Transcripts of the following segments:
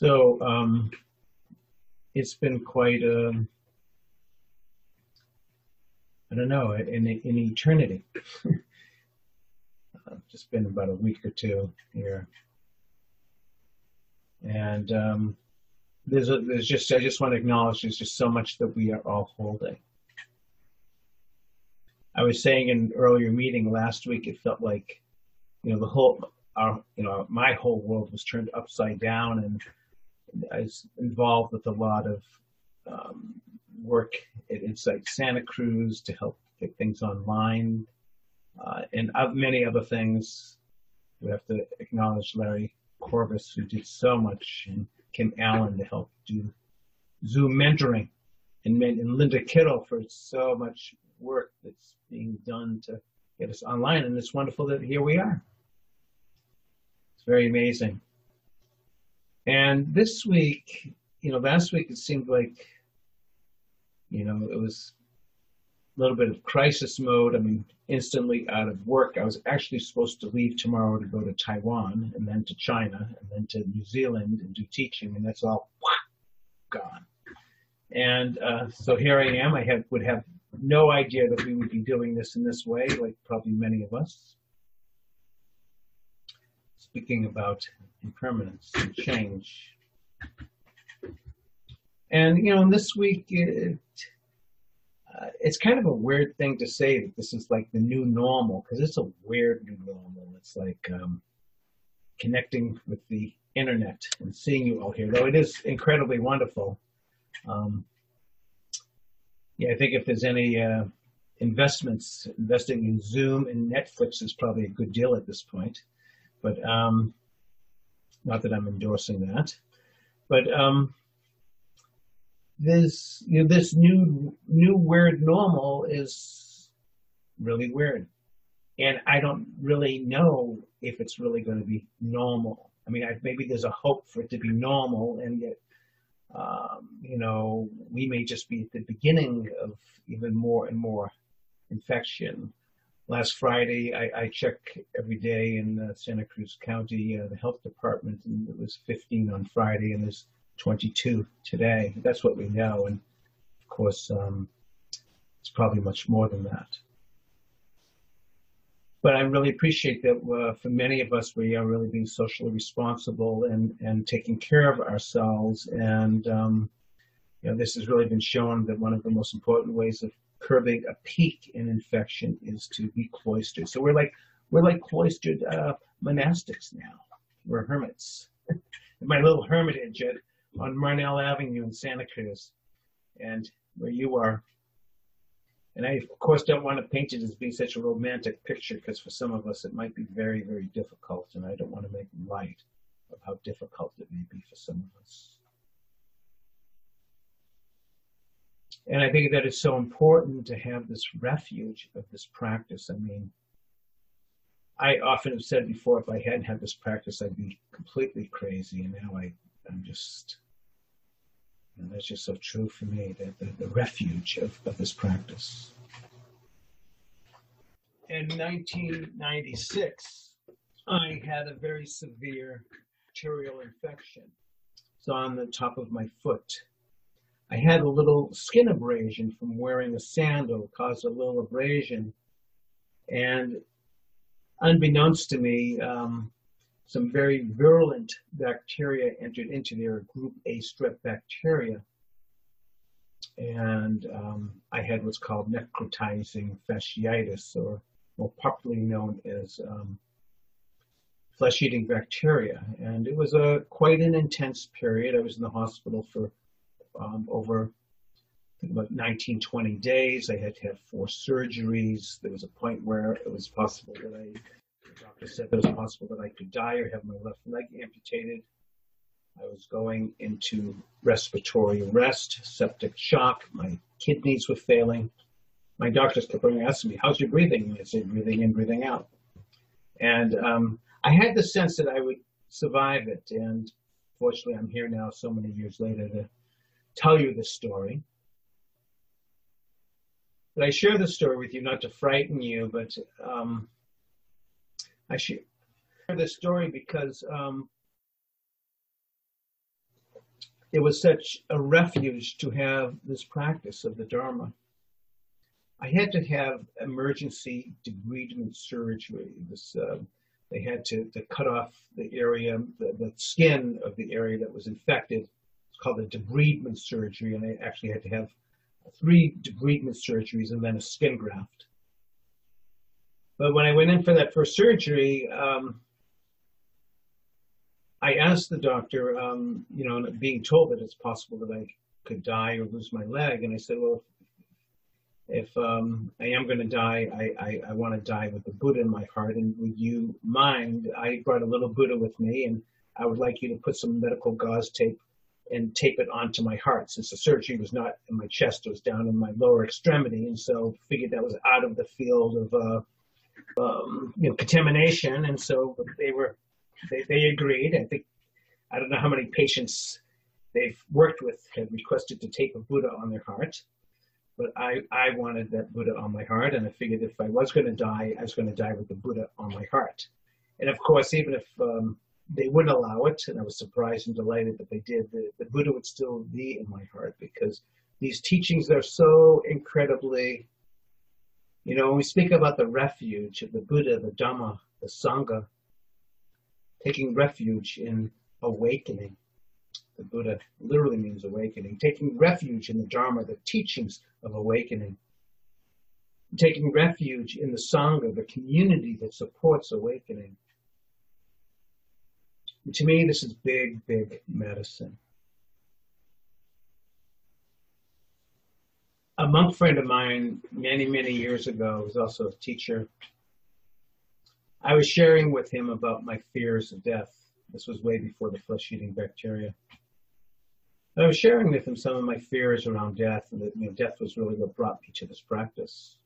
So um, it's been quite, um, I don't know, an, an eternity. just been about a week or two here. And um, there's, a, there's just, I just want to acknowledge there's just so much that we are all holding. I was saying in an earlier meeting last week, it felt like, you know, the whole, our, you know, my whole world was turned upside down and I was involved with a lot of um, work at Insight Santa Cruz to help get things online uh, and many other things. We have to acknowledge Larry Corvus, who did so much, and Kim Allen to help do Zoom mentoring, and, and Linda Kittle for so much work that's being done to get us online. And it's wonderful that here we are. It's very amazing. And this week, you know, last week it seemed like, you know, it was a little bit of crisis mode. I mean, instantly out of work. I was actually supposed to leave tomorrow to go to Taiwan and then to China and then to New Zealand and do teaching, and that's all gone. And uh, so here I am. I have, would have no idea that we would be doing this in this way, like probably many of us. Speaking about impermanence and change. And, you know, this week, it, uh, it's kind of a weird thing to say that this is like the new normal, because it's a weird new normal. It's like um, connecting with the internet and seeing you all here, though it is incredibly wonderful. Um, yeah, I think if there's any uh, investments, investing in Zoom and Netflix is probably a good deal at this point. But um, not that I'm endorsing that. But um, this you know, this new new weird normal is really weird, and I don't really know if it's really going to be normal. I mean, I, maybe there's a hope for it to be normal, and yet um, you know, we may just be at the beginning of even more and more infection. Last Friday, I, I check every day in uh, Santa Cruz County, uh, the health department, and it was 15 on Friday, and there's 22 today. That's what we know, and of course, um, it's probably much more than that but I really appreciate that uh, for many of us, we are really being socially responsible and, and taking care of ourselves. And, um, you know, this has really been shown that one of the most important ways of curbing a peak in infection is to be cloistered. So we're like, we're like cloistered uh, monastics now. We're hermits. My little hermitage at, on Marnell Avenue in Santa Cruz. And where you are, and I, of course, don't want to paint it as being such a romantic picture because for some of us it might be very, very difficult, and I don't want to make light of how difficult it may be for some of us. And I think that it's so important to have this refuge of this practice. I mean, I often have said before, if I hadn't had this practice, I'd be completely crazy, and now I, I'm just and that's just so true for me, the, the, the refuge of, of this practice. In 1996, I had a very severe bacterial infection. So on the top of my foot. I had a little skin abrasion from wearing a sandal, caused a little abrasion. And unbeknownst to me, um, some very virulent bacteria entered into there, group A strep bacteria. And um, I had what's called necrotizing fasciitis, or more popularly known as um, flesh-eating bacteria. And it was a quite an intense period. I was in the hospital for um, over about 19, 20 days. I had to have four surgeries. There was a point where it was possible that I the doctor said it was possible that I could die or have my left leg amputated. I was going into respiratory arrest, septic shock. My kidneys were failing. My doctors kept asking me, "How's your breathing?" And I said, "Breathing in, breathing out." And um, I had the sense that I would survive it. And fortunately, I'm here now, so many years later, to tell you this story. But I share this story with you not to frighten you, but um, I share this story because um, it was such a refuge to have this practice of the Dharma. I had to have emergency debridement surgery. This, uh, they had to, to cut off the area, the, the skin of the area that was infected. Called a debridement surgery, and I actually had to have three debridement surgeries and then a skin graft. But when I went in for that first surgery, um, I asked the doctor, um, you know, being told that it's possible that I could die or lose my leg, and I said, well, if um, I am going to die, I, I, I want to die with the Buddha in my heart. And would you mind? I brought a little Buddha with me, and I would like you to put some medical gauze tape and tape it onto my heart. Since the surgery was not in my chest, it was down in my lower extremity, and so figured that was out of the field of uh, um, you know contamination. And so they were they, they agreed. I think I don't know how many patients they've worked with had requested to tape a Buddha on their heart but I, I wanted that Buddha on my heart, and I figured if I was going to die, I was going to die with the Buddha on my heart. And of course, even if um, they wouldn't allow it, and I was surprised and delighted that they did, the, the Buddha would still be in my heart because these teachings are so incredibly, you know, when we speak about the refuge of the Buddha, the Dhamma, the Sangha, taking refuge in awakening. The Buddha literally means awakening, taking refuge in the Dharma, the teachings of awakening, taking refuge in the Sangha, the community that supports awakening. And to me, this is big, big medicine. A monk friend of mine many, many years ago was also a teacher. I was sharing with him about my fears of death. This was way before the flesh eating bacteria. I was sharing with him some of my fears around death, and that you know, death was really what brought me to this practice.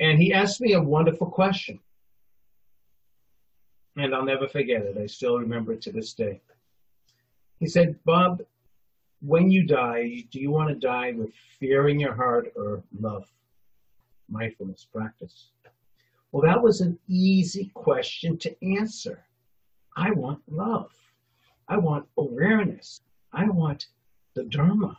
And he asked me a wonderful question. And I'll never forget it. I still remember it to this day. He said, Bob, when you die, do you want to die with fear in your heart or love? Mindfulness practice. Well, that was an easy question to answer. I want love. I want awareness. I want the Dharma.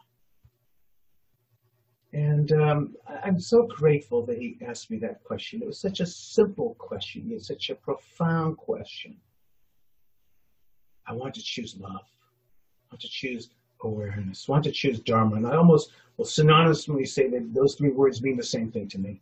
And um, I'm so grateful that he asked me that question. It was such a simple question, yet such a profound question. I want to choose love. I want to choose awareness. I want to choose Dharma. And I almost will synonymously say that those three words mean the same thing to me.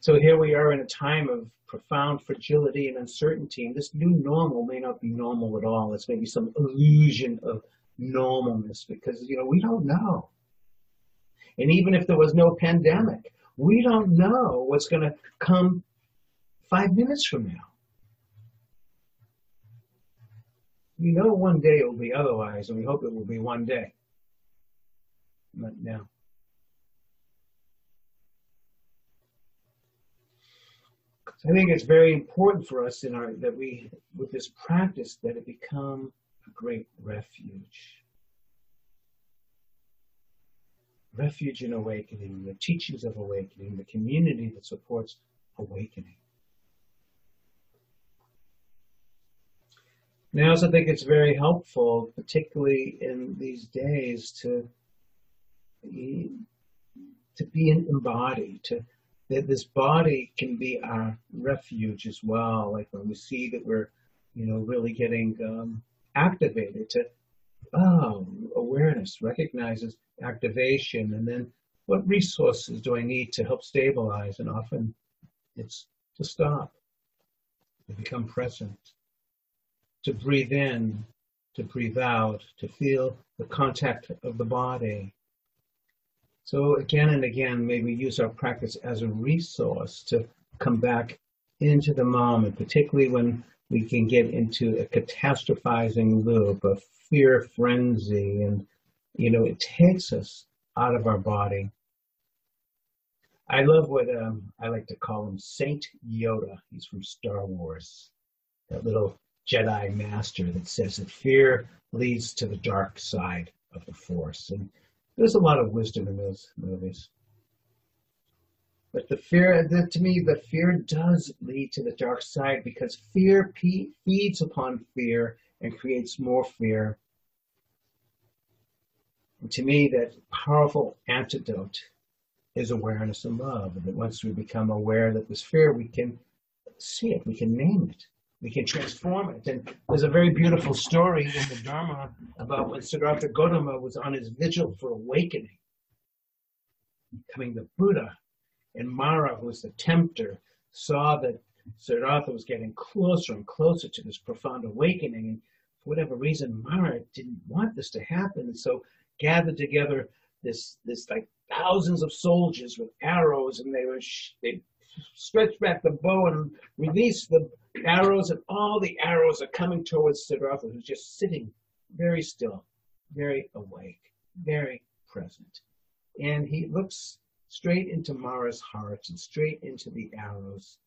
So here we are in a time of profound fragility and uncertainty. And this new normal may not be normal at all. It's maybe some illusion of normalness because, you know, we don't know. And even if there was no pandemic, we don't know what's going to come five minutes from now. We know one day it will be otherwise, and we hope it will be one day. Not now. I think it's very important for us in our that we with this practice that it become great refuge. Refuge in awakening, the teachings of awakening, the community that supports awakening. Now, I also think it's very helpful, particularly in these days, to to be embodied, to that this body can be our refuge as well. Like when we see that we're, you know, really getting um, activated to, oh, awareness recognizes activation, and then what resources do I need to help stabilize? And often it's to stop, to become present, to breathe in, to breathe out, to feel the contact of the body, so again and again, may we use our practice as a resource to come back into the moment, particularly when we can get into a catastrophizing loop, of fear frenzy, and you know it takes us out of our body. I love what um, I like to call him Saint Yoda. He's from Star Wars, that little Jedi master that says that fear leads to the dark side of the Force, and there's a lot of wisdom in those movies. But the fear, the, to me, the fear does lead to the dark side because fear pe- feeds upon fear and creates more fear. And to me, that powerful antidote is awareness and love. And that once we become aware that there's fear, we can see it, we can name it, we can transform it. And there's a very beautiful story in the Dharma about when Siddhartha Gautama was on his vigil for awakening, becoming the Buddha. And Mara, who was the tempter, saw that Siddhartha was getting closer and closer to this profound awakening. And for whatever reason, Mara didn't want this to happen. And so gathered together this, this like thousands of soldiers with arrows and they were, they stretched back the bow and released the arrows, and all the arrows are coming towards Siddhartha, who's just sitting very still, very awake, very present. And he looks straight into Mara's heart and straight into the arrows.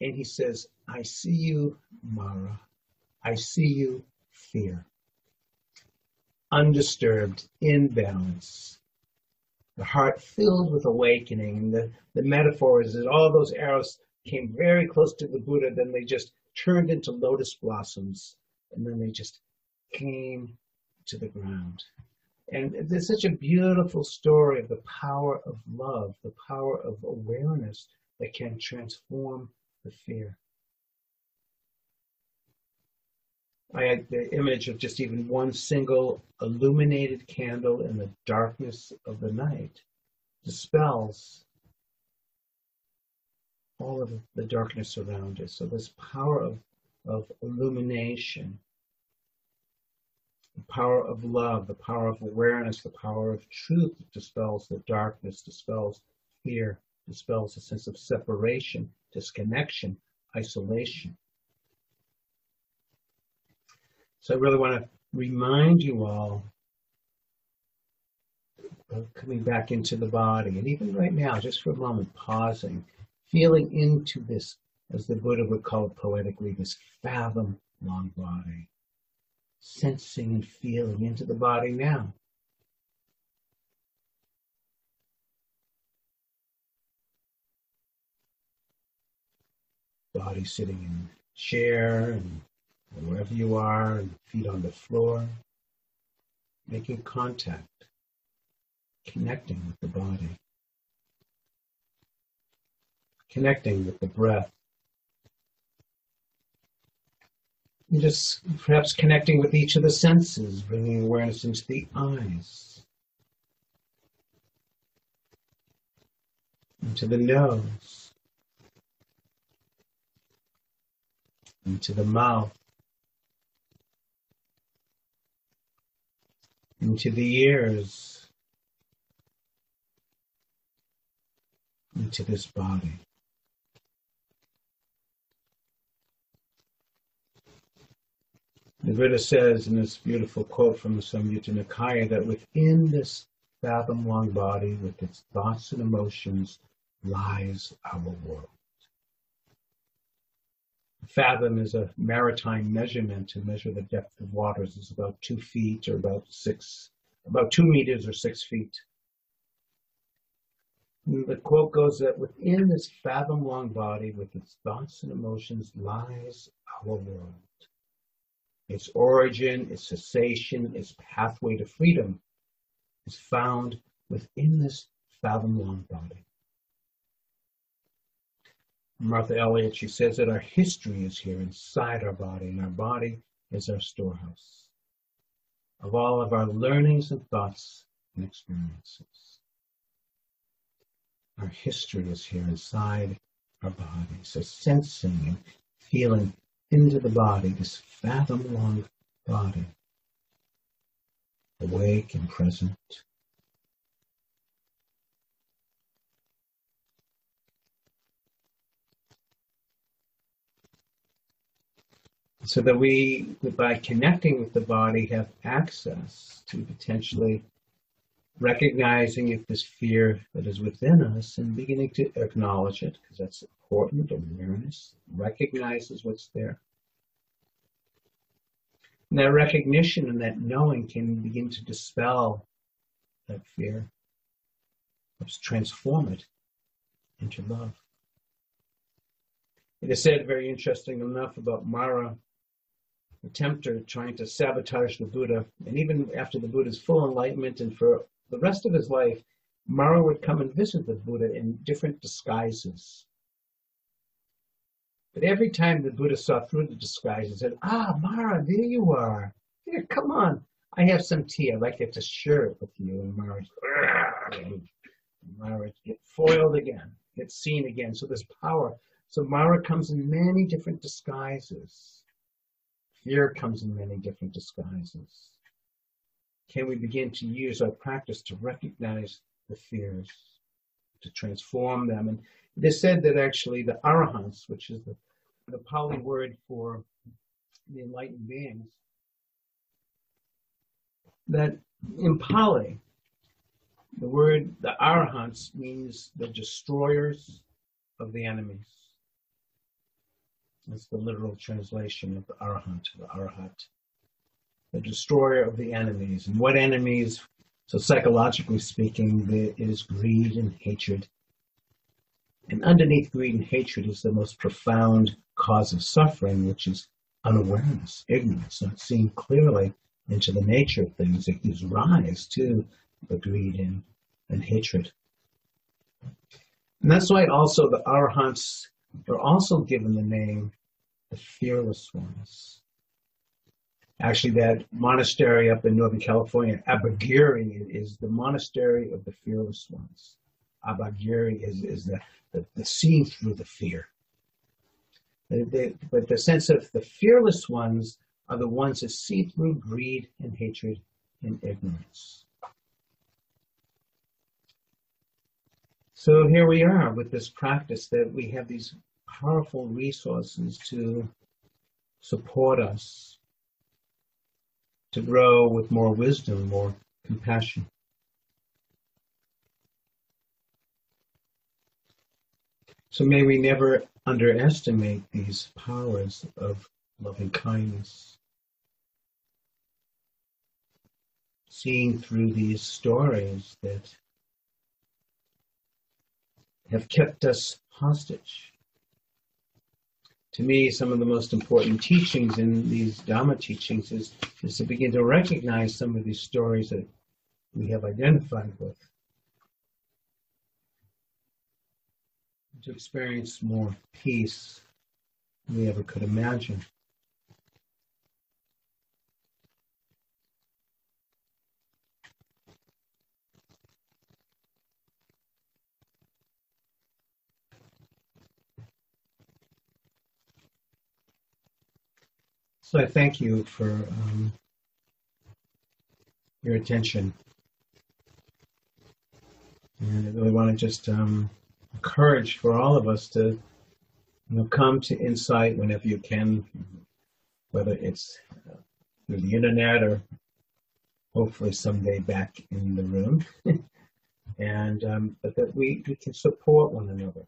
And he says, I see you, Mara. I see you, fear. Undisturbed, in balance, the heart filled with awakening. And the, the metaphor is that all those arrows came very close to the Buddha, then they just turned into lotus blossoms, and then they just came to the ground. And there's such a beautiful story of the power of love, the power of awareness that can transform the fear. I had the image of just even one single illuminated candle in the darkness of the night dispels all of the darkness around us. So this power of, of illumination, the power of love, the power of awareness, the power of truth dispels the darkness, dispels fear, dispels a sense of separation, disconnection, isolation. So I really want to remind you all of coming back into the body. And even right now, just for a moment, pausing, feeling into this, as the Buddha would call it poetically, this fathom long body. Sensing and feeling into the body now. Body sitting in chair and wherever you are, feet on the floor, making contact, connecting with the body, connecting with the breath, and just perhaps connecting with each of the senses, mm-hmm. bringing awareness into the eyes, into the nose, into the mouth, into the ears, into this body. The Buddha says in this beautiful quote from the Samyutta Nikaya that within this fathom long body, with its thoughts and emotions, lies our world. Fathom is a maritime measurement to measure the depth of waters. It's about two feet or about six, about two meters or six feet. And the quote goes that within this fathom long body, with its thoughts and emotions, lies our world. Its origin, its cessation, its pathway to freedom is found within this fathom long body. Martha Elliott, she says that our history is here inside our body, and our body is our storehouse of all of our learnings and thoughts and experiences. Our history is here inside our body. So sensing and feeling into the body, this fathom long body, awake and present. so that we, by connecting with the body, have access to potentially recognizing if this fear that is within us and beginning to acknowledge it, because that's important. Awareness recognizes what's there. And that recognition and that knowing can begin to dispel that fear, helps transform it into love. It is said, very interesting enough, about Mara, the tempter, trying to sabotage the Buddha. And even after the Buddha's full enlightenment and for the rest of his life, Mara would come and visit the Buddha in different disguises. But every time the Buddha saw through the disguise and said, Ah, Mara, there you are. Here, come on. I have some tea. I'd like to share it with you. And Mara's, Mara get foiled again, get seen again. So there's power. So Mara comes in many different disguises. Fear comes in many different disguises. Can we begin to use our practice to recognize the fears, to transform them? And is said that actually the arahants, which is the, the Pali word for the enlightened beings, that in Pali, the word the arahants means the destroyers of the enemies. That's the literal translation of the arahant, the arahat. The destroyer of the enemies. And what enemies? So psychologically speaking, there is greed and hatred. And underneath greed and hatred is the most profound cause of suffering, which is unawareness, ignorance, not seeing clearly into the nature of things. It gives rise to the greed and, and hatred. And that's why also the arahants are also given the name the fearless ones. Actually, that monastery up in Northern California, Abhayagiri, is the monastery of the fearless ones. Abhayagiri is, is the, the, the seeing through the fear. but the sense of the fearless ones are the ones that see through greed and hatred and ignorance. So here we are with this practice that we have these powerful resources to support us to grow with more wisdom, more compassion. So may we never underestimate these powers of loving kindness. Seeing through these stories that have kept us hostage. To me, some of the most important teachings in these Dhamma teachings is, is to begin to recognize some of these stories that we have identified with. To experience more peace than we ever could imagine. So I thank you for um, your attention. And I really want to just um, encourage for all of us to you know, come to insight whenever you can, whether it's through the internet or hopefully someday back in the room. and um, but that we, we can support one another.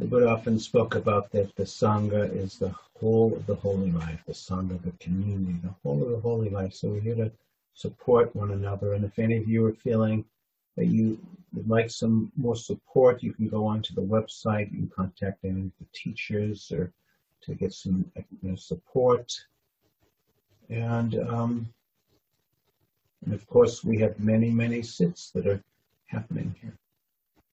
The Buddha often spoke about that the Sangha is the whole of the holy life, the Sangha, of the community, the whole of the holy life. So we're here to support one another. And if any of you are feeling that you would like some more support, you can go onto the website. Can contact any of the teachers or to get some you know, support. And, um, and of course, we have many, many sits that are happening here.